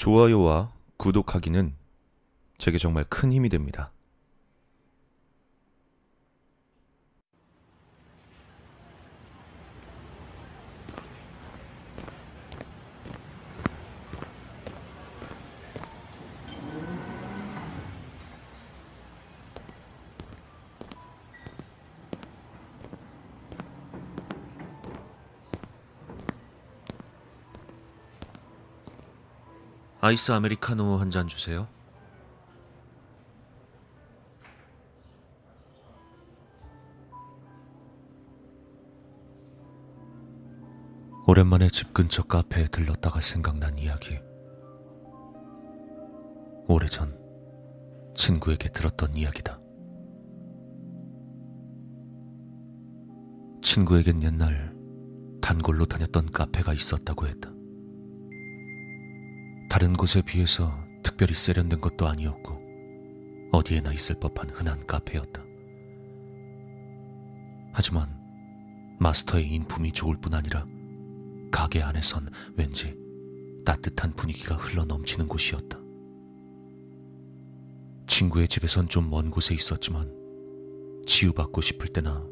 좋아요와 구독하기는 제게 정말 큰 힘이 됩니다. 아이스 아메리카노 한 잔 주세요. 오랜만에 집 근처 카페에 들렀다가 생각난 이야기. 오래전 친구에게 들었던 이야기다. 친구에겐 옛날 단골로 다녔던 카페가 있었다고 했다. 다른 곳에 비해서 특별히 세련된 것도 아니었고 어디에나 있을 법한 흔한 카페였다. 하지만 마스터의 인품이 좋을 뿐 아니라 가게 안에선 왠지 따뜻한 분위기가 흘러 넘치는 곳이었다. 친구의 집에선 좀 먼 곳에 있었지만 치유받고 싶을 때나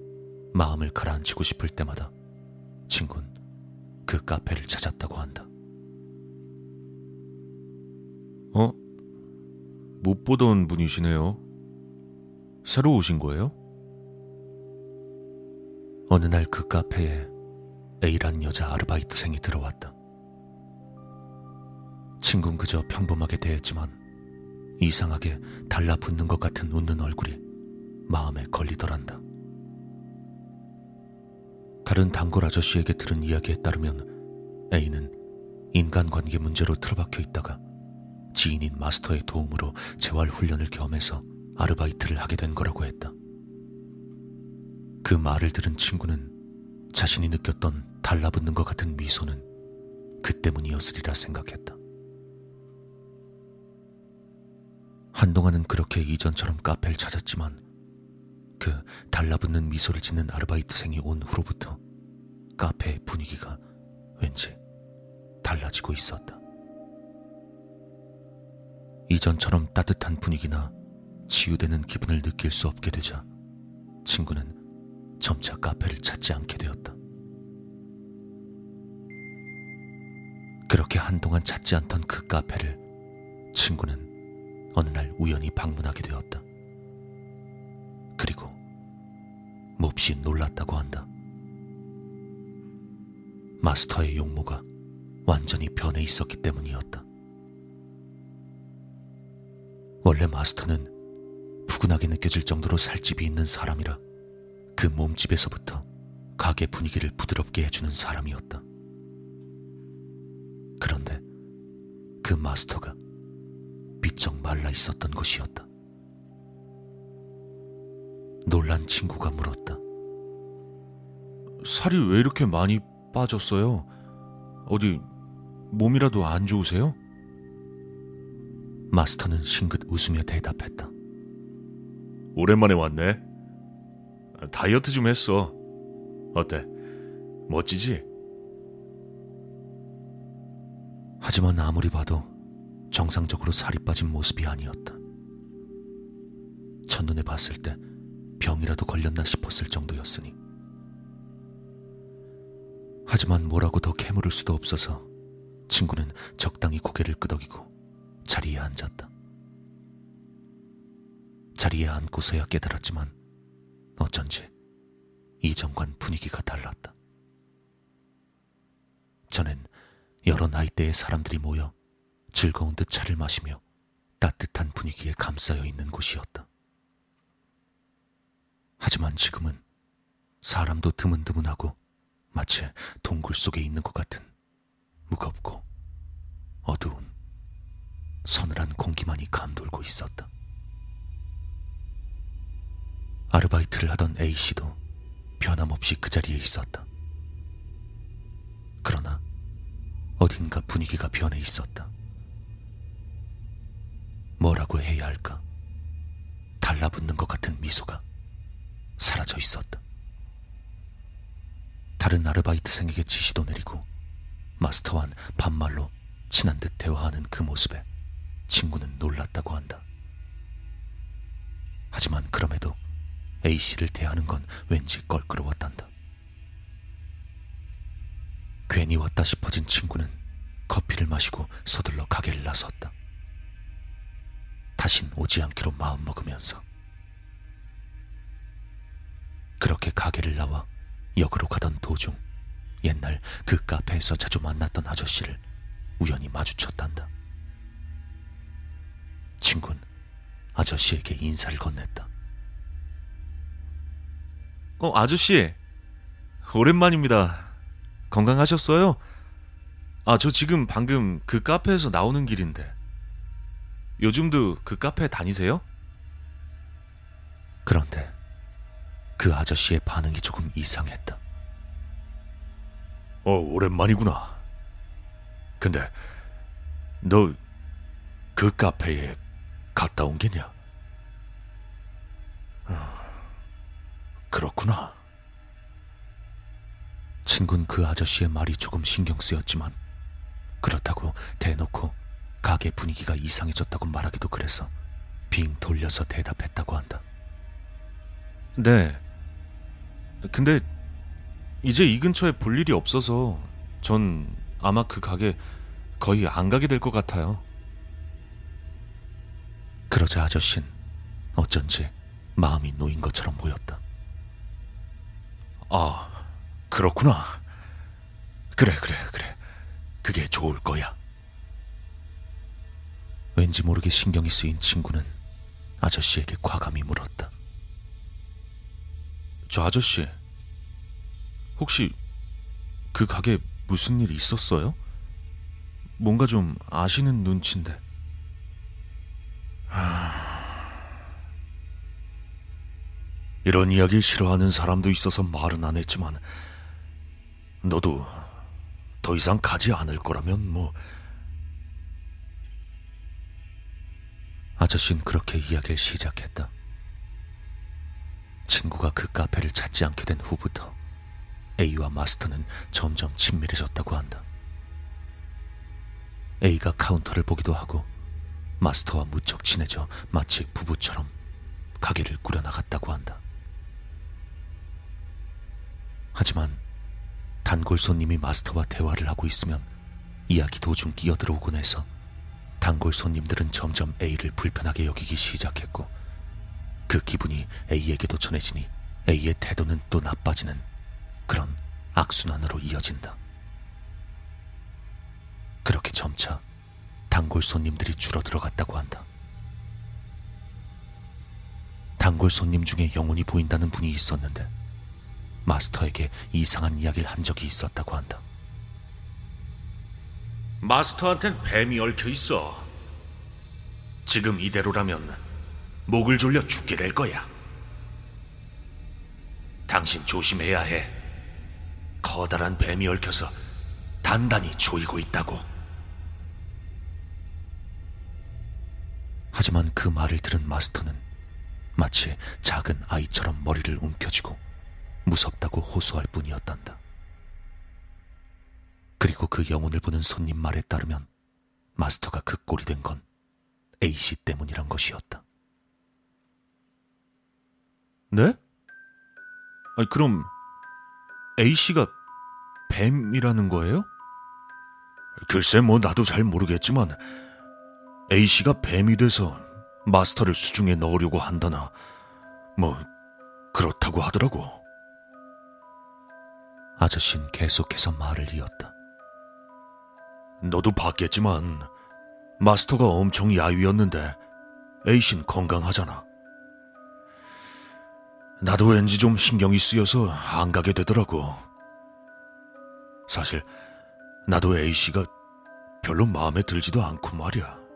마음을 가라앉히고 싶을 때마다 친구는 그 카페를 찾았다고 한다. 못 보던 분이시네요. 새로 오신 거예요? 어느 날 그 카페에 A란 여자 아르바이트생이 들어왔다. 친구는 그저 평범하게 대했지만 이상하게 달라붙는 것 같은 웃는 얼굴이 마음에 걸리더란다. 다른 단골 아저씨에게 들은 이야기에 따르면 A는 인간관계 문제로 틀어박혀 있다가 지인인 마스터의 도움으로 재활 훈련을 겸해서 아르바이트를 하게 된 거라고 했다. 그 말을 들은 친구는 자신이 느꼈던 달라붙는 것 같은 미소는 그 때문이었으리라 생각했다. 한동안은 그렇게 이전처럼 카페를 찾았지만 그 달라붙는 미소를 짓는 아르바이트생이 온 후로부터 카페의 분위기가 왠지 달라지고 있었다. 이전처럼 따뜻한 분위기나 치유되는 기분을 느낄 수 없게 되자 친구는 점차 카페를 찾지 않게 되었다. 그렇게 한동안 찾지 않던 그 카페를 친구는 어느 날 우연히 방문하게 되었다. 그리고 몹시 놀랐다고 한다. 마스터의 용모가 완전히 변해 있었기 때문이었다. 원래 마스터는 푸근하게 느껴질 정도로 살집이 있는 사람이라 그 몸집에서부터 가게 분위기를 부드럽게 해주는 사람이었다. 그런데 그 마스터가 비쩍 말라 있었던 것이었다. 놀란 친구가 물었다. 살이 왜 이렇게 많이 빠졌어요? 어디 몸이라도 안 좋으세요? 마스터는 싱긋 웃으며 대답했다. 오랜만에 왔네. 다이어트 좀 했어. 어때? 멋지지? 하지만 아무리 봐도 정상적으로 살이 빠진 모습이 아니었다. 첫눈에 봤을 때 병이라도 걸렸나 싶었을 정도였으니. 하지만 뭐라고 더 캐물을 수도 없어서 친구는 적당히 고개를 끄덕이고 자리에 앉았다. 자리에 앉고서야 깨달았지만 어쩐지 이전과는 분위기가 달랐다. 저는 여러 나이대의 사람들이 모여 즐거운 듯 차를 마시며 따뜻한 분위기에 감싸여 있는 곳이었다. 하지만 지금은 사람도 드문드문하고 마치 동굴 속에 있는 것 같은 무겁고 어두운 서늘한 공기만이 감돌고 있었다. 아르바이트를 하던 A씨도 변함없이 그 자리에 있었다. 그러나 어딘가 분위기가 변해 있었다. 뭐라고 해야 할까? 달라붙는 것 같은 미소가 사라져 있었다. 다른 아르바이트생에게 지시도 내리고 마스터와는 반말로 친한 듯 대화하는 그 모습에 친구는 놀랐다고 한다. 하지만 그럼에도 A씨를 대하는 건 왠지 껄끄러웠단다. 괜히 왔다 싶어진 친구는 커피를 마시고 서둘러 가게를 나섰다. 다신 오지 않기로 마음먹으면서 그렇게 가게를 나와 역으로 가던 도중 옛날 그 카페에서 자주 만났던 아저씨를 우연히 마주쳤단다. 친구는 아저씨에게 인사를 건넸다. 어, 아저씨. 오랜만입니다. 건강하셨어요? 아, 저 지금 방금 그 카페에서 나오는 길인데. 요즘도 그 카페 다니세요? 그런데 그 아저씨의 반응이 조금 이상했다. 어, 오랜만이구나. 근데 너 그 카페에 갔다 온 게냐? 어, 그렇구나. 친구는 그 아저씨의 말이 조금 신경 쓰였지만 그렇다고 대놓고 가게 분위기가 이상해졌다고 말하기도 그래서 빙 돌려서 대답했다고 한다. 네. 근데 이제 이 근처에 볼 일이 없어서 전 아마 그 가게 거의 안 가게 될 것 같아요. 그러자 아저씨는 어쩐지 마음이 놓인 것처럼 보였다. 아, 그렇구나. 그래, 그래, 그래. 그게 좋을 거야. 왠지 모르게 신경이 쓰인 친구는 아저씨에게 과감히 물었다. 저 아저씨, 혹시 그 가게 무슨 일 있었어요? 뭔가 좀 아시는 눈치인데. 이런 이야기 싫어하는 사람도 있어서 말은 안 했지만, 너도 더 이상 가지 않을 거라면 뭐, 아저씨는 그렇게 이야기를 시작했다. 친구가 그 카페를 찾지 않게 된 후부터 A와 마스터는 점점 친밀해졌다고 한다. A가 카운터를 보기도 하고 마스터와 무척 친해져 마치 부부처럼 가게를 꾸려나갔다고 한다. 하지만 단골 손님이 마스터와 대화를 하고 있으면 이야기 도중 끼어들어오곤 해서 단골 손님들은 점점 A를 불편하게 여기기 시작했고 그 기분이 A에게도 전해지니 A의 태도는 또 나빠지는 그런 악순환으로 이어진다. 그렇게 점차 단골 손님들이 줄어들어갔다고 한다. 단골 손님 중에 영혼이 보인다는 분이 있었는데 마스터에게 이상한 이야기를 한 적이 있었다고 한다. 마스터한텐 뱀이 얽혀 있어. 지금 이대로라면 목을 졸려 죽게 될 거야. 당신 조심해야 해. 커다란 뱀이 얽혀서 단단히 조이고 있다고. 하지만 그 말을 들은 마스터는 마치 작은 아이처럼 머리를 움켜쥐고 무섭다고 호소할 뿐이었단다. 그리고 그 영혼을 보는 손님 말에 따르면 마스터가 그 꼴이 된 건 A씨 때문이란 것이었다. 네? 아니, 그럼 A씨가 뱀이라는 거예요? 글쎄 뭐 나도 잘 모르겠지만 A씨가 뱀이 돼서 마스터를 수중에 넣으려고 한다나 뭐 그렇다고 하더라고. 아저씨는 계속해서 말을 이었다. 너도 봤겠지만 마스터가 엄청 야위였는데 A씨는 건강하잖아. 나도 왠지 좀 신경이 쓰여서 안 가게 되더라고. 사실 나도 A씨가 별로 마음에 들지도 않고 말이야.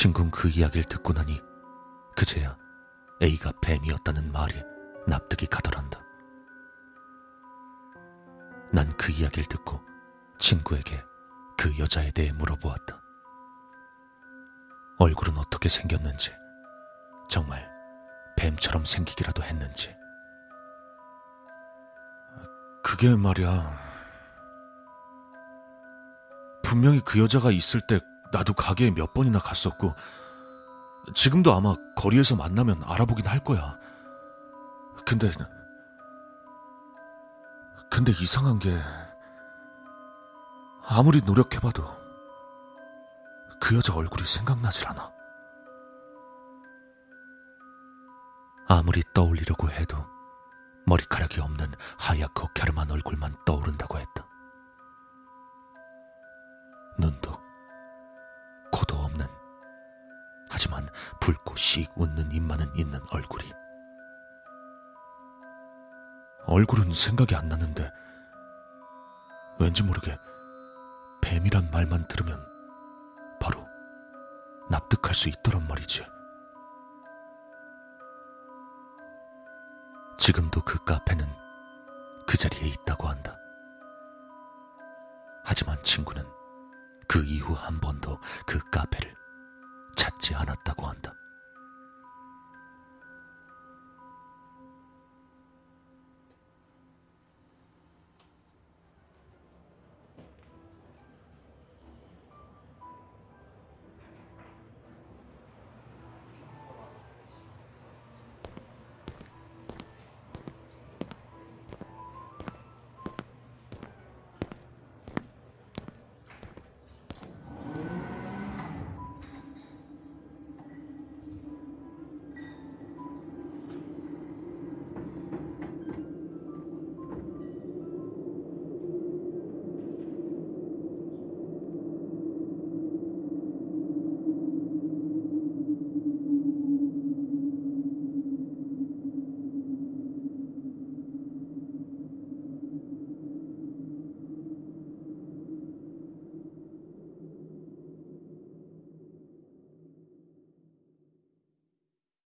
친구는 그 이야기를 듣고 나니 그제야 A가 뱀이었다는 말이 납득이 가더란다. 난 그 이야기를 듣고 친구에게 그 여자에 대해 물어보았다. 얼굴은 어떻게 생겼는지, 정말 뱀처럼 생기기라도 했는지. 그게 말이야. 분명히 그 여자가 있을 때 나도 가게에 몇 번이나 갔었고, 지금도 아마 거리에서 만나면 알아보긴 할 거야. 근데, 근데 이상한 게, 아무리 노력해봐도 그 여자 얼굴이 생각나질 않아. 아무리 떠올리려고 해도 머리카락이 없는 하얗고 갸름한 얼굴만 떠오른다고 했다. 눈도, 코도 없는, 하지만 씩 웃는 입만은 있는 얼굴이. 얼굴은 생각이 안 나는데, 왠지 모르게 뱀이란 말만 들으면 바로 납득할 수 있더란 말이지. 지금도 그 카페는 그 자리에 있다고 한다. 하지만 친구는 그 이후 한 번도 그 카페를 찾지 않았다고 한다.